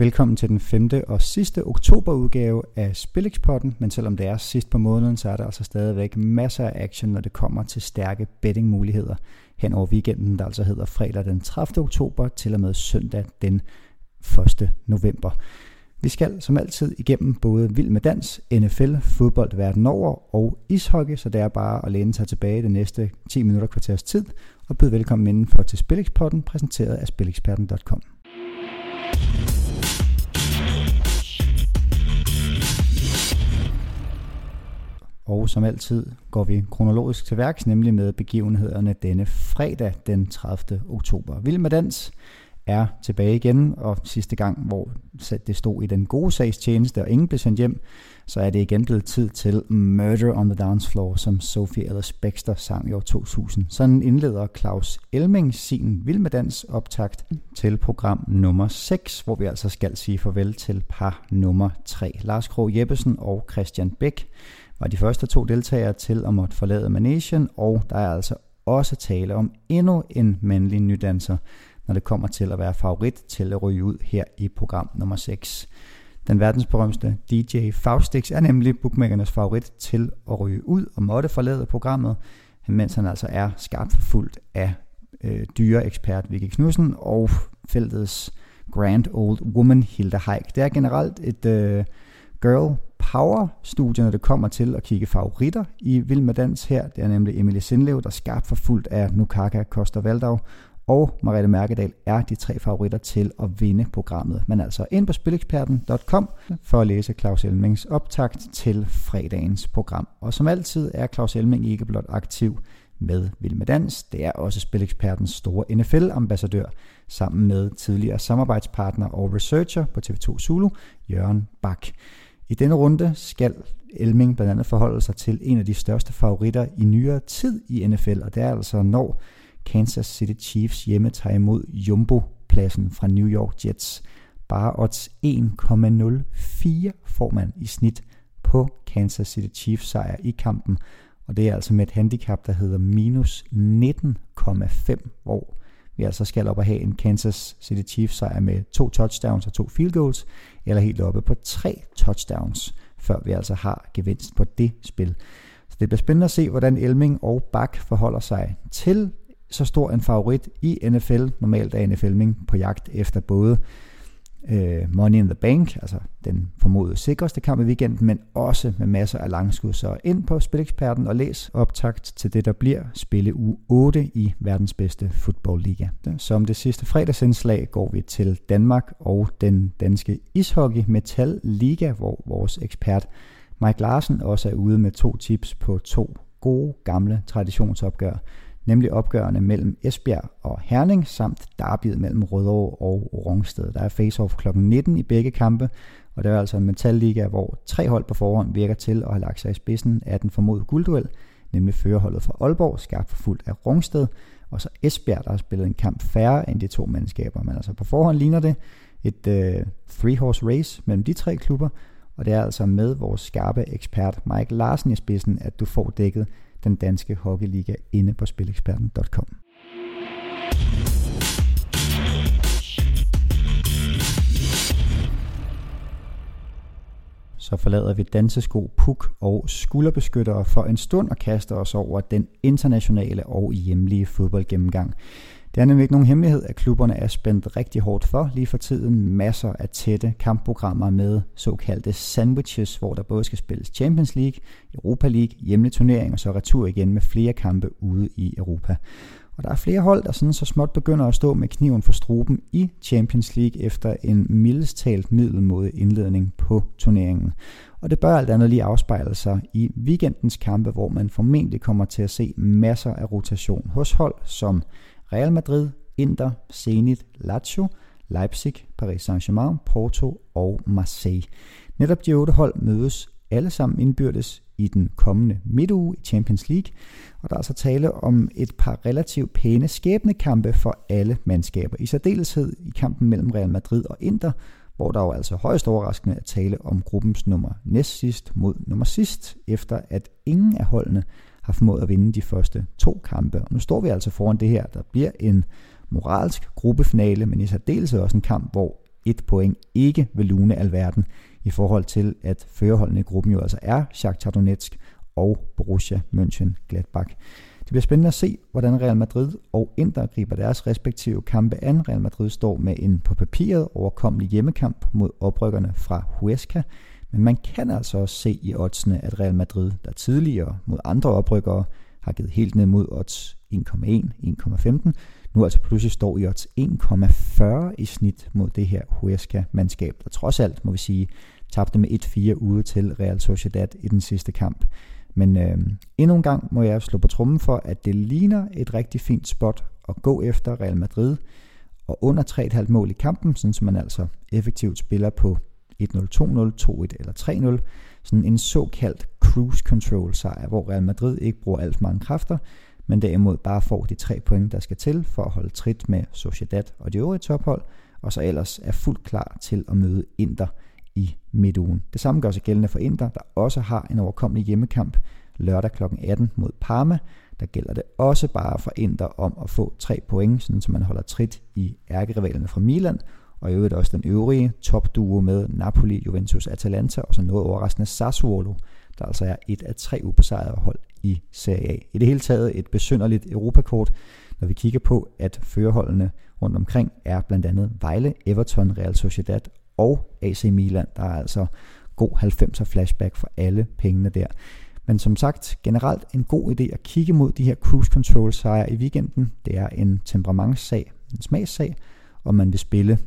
Velkommen til den femte og sidste oktoberudgave af Spillexpotten, men selvom det er sidst på måneden, så er der altså stadigvæk masser af action, når det kommer til stærke bettingmuligheder hen over weekenden, der altså hedder fredag den 30. oktober til og med søndag den 1. november. Vi skal som altid igennem både vild med dans, NFL, fodbold verden over og ishockey, så det er bare at læne sig tilbage de næste 10 minutter kvarters tid og byde velkommen indenfor til Spillekspotten, præsenteret af spilleksperten.com. Og som altid går vi kronologisk til værks, nemlig med begivenhederne denne fredag den 30. oktober. Vild med dans er tilbage igen, og sidste gang, hvor det stod i den gode sags tjeneste, og ingen blev sendt hjem, så er det igen blevet tid til Murder on the Dance Floor, som Sophie Ellis Bextor sang i år 2000. Sådan indleder Claus Elming sin Vild med Dans optakt til program nummer 6, hvor vi altså skal sige farvel til par nummer 3. Lars Krog Jeppesen og Christian Bæk var de første to deltagere til at måtte forlade Manesien, og der er altså også tale om endnu en mandlig nydanser, når det kommer til at være favorit til at ryge ud her i program nummer 6. Den verdensberømte DJ Faustix er nemlig bookmakernes favorit til at ryge ud og måtte forlade programmet, mens han altså er skarpt forfulgt af øh, dyreekspert Vicky Knudsen og feltets grand old woman Hilda Haik. Det er generelt et øh, girl power studie, når det kommer til at kigge favoritter i Vild med Dans her. Det er nemlig Emilie Sindlev, der er skarpt forfulgt af Nukaka Koster Valdau, og Mariette Mærkedal er de tre favoritter til at vinde programmet. Men altså ind på spileksperten.com for at læse Claus Elmings optakt til fredagens program. Og som altid er Claus Elming ikke blot aktiv med Vild med Dans. Det er også Spilekspertens store NFL-ambassadør, sammen med tidligere samarbejdspartner og researcher på TV2 Zulu, Jørgen Bak. I denne runde skal Elming blandt andet forholde sig til en af de største favoritter i nyere tid i NFL, og det er altså når Kansas City Chiefs hjemme tager imod Jumbo-pladsen fra New York Jets. Bare odds 1,04 får man i snit på Kansas City Chiefs sejr i kampen, og det er altså med et handicap, der hedder minus 19,5, hvor vi altså skal op og have en Kansas City Chiefs sejr med to touchdowns og to field goals, eller helt oppe på tre touchdowns, før vi altså har gevinst på det spil. Så det bliver spændende at se, hvordan Elming og Bak forholder sig til så stor en favorit i NFL. Normalt er NFL på jagt efter både øh, Money in the Bank, altså den formodede sikreste kamp i weekenden, men også med masser af langskud. Så ind på Spileksperten og læs optakt til det, der bliver spille u 8 i verdens bedste fodboldliga. Som det sidste fredagsindslag går vi til Danmark og den danske ishockey Metal Liga, hvor vores ekspert Mike Larsen også er ude med to tips på to gode gamle traditionsopgør nemlig opgørende mellem Esbjerg og Herning, samt derbyet mellem Rødovre og Rungsted. Der er face-off kl. 19 i begge kampe, og det er altså en metalliga, hvor tre hold på forhånd virker til at have lagt sig i spidsen af den formodede guldduel, nemlig førerholdet fra Aalborg, skarpt fuldt af Rungsted, og så Esbjerg, der har spillet en kamp færre end de to mandskaber. Men altså på forhånd ligner det et øh, three-horse race mellem de tre klubber, og det er altså med vores skarpe ekspert Mike Larsen i spidsen, at du får dækket den danske hockeyliga inde på spileksperten.com. så forlader vi dansesko, puk og skulderbeskyttere for en stund og kaster os over den internationale og hjemlige fodboldgennemgang. Det er nemlig ikke nogen hemmelighed, at klubberne er spændt rigtig hårdt for lige for tiden. Masser af tætte kampprogrammer med såkaldte sandwiches, hvor der både skal spilles Champions League, Europa League, hjemlig turnering og så retur igen med flere kampe ude i Europa. Og der er flere hold, der sådan så småt begynder at stå med kniven for struben i Champions League efter en mildest talt middelmodig indledning på turneringen. Og det bør alt andet lige afspejle sig i weekendens kampe, hvor man formentlig kommer til at se masser af rotation hos hold som Real Madrid, Inter, Zenit, Lazio, Leipzig, Paris Saint-Germain, Porto og Marseille. Netop de otte hold mødes alle sammen indbyrdes i den kommende midtuge i Champions League, og der er altså tale om et par relativt pæne skæbnekampe for alle mandskaber, i særdeleshed i kampen mellem Real Madrid og Inter, hvor der jo altså højst overraskende at tale om gruppens nummer næst sidst mod nummer sidst, efter at ingen af holdene har formået at vinde de første to kampe. Og nu står vi altså foran det her, der bliver en moralsk gruppefinale, men i særdeleshed også en kamp, hvor et point ikke vil lune alverden i forhold til, at førerholdene i gruppen jo altså er Shakhtar Donetsk og Borussia Mönchengladbach. Det bliver spændende at se, hvordan Real Madrid og Inter griber deres respektive kampe an. Real Madrid står med en på papiret overkommelig hjemmekamp mod oprykkerne fra Huesca, men man kan altså også se i oddsene, at Real Madrid, der tidligere mod andre oprykkere har givet helt ned mod odds 1,1, 1,15, nu altså pludselig står i odds 1,40 i snit mod det her Huesca-mandskab, der trods alt, må vi sige, tabte med 1-4 ude til Real Sociedad i den sidste kamp. Men øh, endnu en gang må jeg slå på trummen for, at det ligner et rigtig fint spot at gå efter Real Madrid, og under 3,5 mål i kampen, sådan som man altså effektivt spiller på 1-0, 2-0, 2-1 eller 3-0. Sådan en såkaldt cruise control sejr, hvor Real Madrid ikke bruger alt for mange kræfter, men derimod bare får de tre point, der skal til for at holde trit med Sociedad og de øvrige tophold, og så ellers er fuldt klar til at møde Inter i midtugen. Det samme gør sig gældende for Inter, der også har en overkommelig hjemmekamp lørdag kl. 18 mod Parma. Der gælder det også bare for Inter om at få tre point, sådan så man holder trit i ærkerivalerne fra Milan, og i øvrigt også den øvrige topduo med Napoli, Juventus, Atalanta og så noget overraskende Sassuolo, der altså er et af tre ubesejrede hold i Serie A. I det hele taget et besynderligt Europakort, når vi kigger på, at førerholdene rundt omkring er blandt andet Vejle, Everton, Real Sociedad og AC Milan. Der er altså god 90'er flashback for alle pengene der. Men som sagt, generelt en god idé at kigge mod de her cruise control sejre i weekenden. Det er en temperamentssag, en smagssag, om man vil spille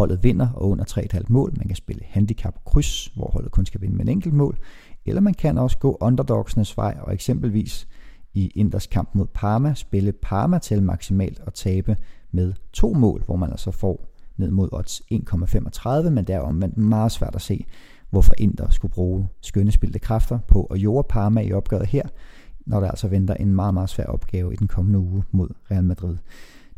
holdet vinder og under 3,5 mål. Man kan spille handicap kryds, hvor holdet kun skal vinde med en enkelt mål. Eller man kan også gå underdogsenes vej og eksempelvis i Inders kamp mod Parma spille Parma til maksimalt og tabe med to mål, hvor man altså får ned mod odds 1,35, men det er omvendt meget svært at se, hvorfor Inter skulle bruge skønne spildte kræfter på at jorde Parma i opgøret her, når der altså venter en meget, meget svær opgave i den kommende uge mod Real Madrid.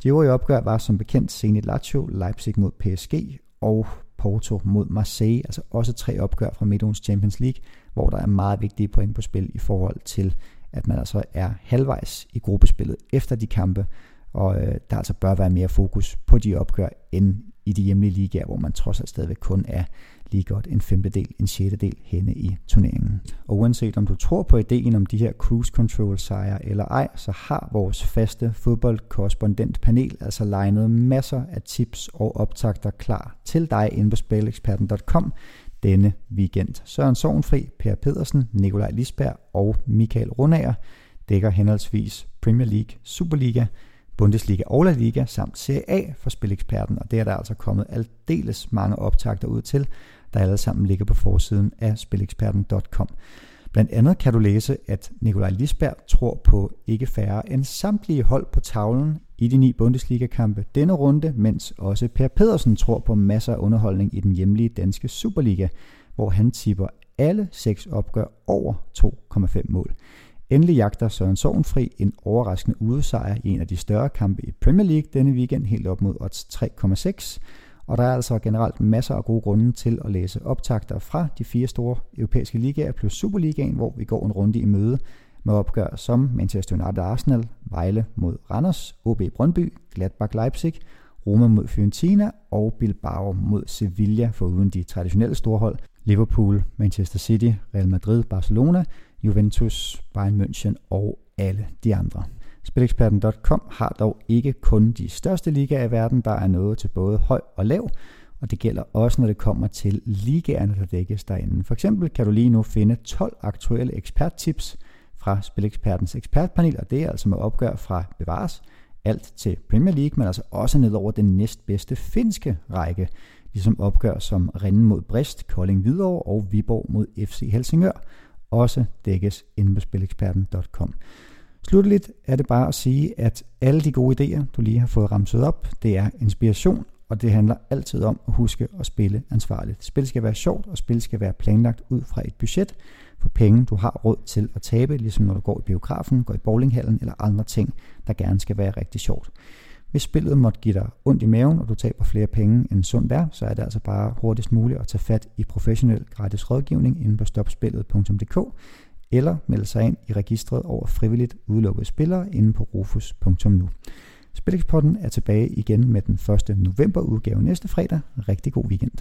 De øvrige opgør var som bekendt Zenit Lazio, Leipzig mod PSG og Porto mod Marseille, altså også tre opgør fra midtugens Champions League, hvor der er meget vigtige point på spil i forhold til, at man altså er halvvejs i gruppespillet efter de kampe, og øh, der altså bør være mere fokus på de opgør end i de hjemlige ligaer, hvor man trods alt stadigvæk kun er lige godt en femtedel, en sjettedel henne i turneringen. Og uanset om du tror på ideen om de her cruise control sejre eller ej, så har vores faste fodboldkorrespondentpanel altså legnet masser af tips og optagter klar til dig inde på spileksperten.com denne weekend. Søren Sovenfri, Per Pedersen, Nikolaj Lisberg og Michael Runager dækker henholdsvis Premier League, Superliga, Bundesliga og La Liga samt Serie A for Spileksperten, og det er der altså kommet aldeles mange optagter ud til, der alle sammen ligger på forsiden af spileksperten.com. Blandt andet kan du læse, at Nikolaj Lisberg tror på ikke færre end samtlige hold på tavlen i de ni Bundesliga-kampe denne runde, mens også Per Pedersen tror på masser af underholdning i den hjemlige danske Superliga, hvor han tipper alle seks opgør over 2,5 mål. Endelig jagter Søren Sovenfri en overraskende udesejr i en af de større kampe i Premier League denne weekend, helt op mod odds 3,6. Og der er altså generelt masser af gode grunde til at læse optagter fra de fire store europæiske ligaer plus Superligaen, hvor vi går en runde i møde med opgør som Manchester United Arsenal, Vejle mod Randers, OB Brøndby, Gladbach Leipzig, Roma mod Fiorentina og Bilbao mod Sevilla for uden de traditionelle storhold, Liverpool, Manchester City, Real Madrid, Barcelona, Juventus, Bayern München og alle de andre. Spileksperten.com har dog ikke kun de største ligaer i verden, der er noget til både høj og lav, og det gælder også, når det kommer til ligaerne, der dækkes derinde. For eksempel kan du lige nu finde 12 aktuelle eksperttips fra Spilekspertens ekspertpanel, og det er altså med opgør fra Bevares, alt til Premier League, men altså også ned over den næstbedste finske række, ligesom opgør som Rinden mod Brest, Kolding Hvidovre og Viborg mod FC Helsingør, også dækkes inde på spileksperten.com. Slutteligt er det bare at sige, at alle de gode idéer, du lige har fået ramset op, det er inspiration, og det handler altid om at huske at spille ansvarligt. Spil skal være sjovt, og spil skal være planlagt ud fra et budget for penge, du har råd til at tabe, ligesom når du går i biografen, går i bowlinghallen eller andre ting, der gerne skal være rigtig sjovt. Hvis spillet måtte give dig ondt i maven, og du taber flere penge end sundt er, så er det altså bare hurtigst muligt at tage fat i professionel gratis rådgivning inde på stopspillet.dk eller melde sig ind i registret over frivilligt udelukkede spillere inde på rufus.nu. Spillekspotten er tilbage igen med den 1. november udgave næste fredag. Rigtig god weekend.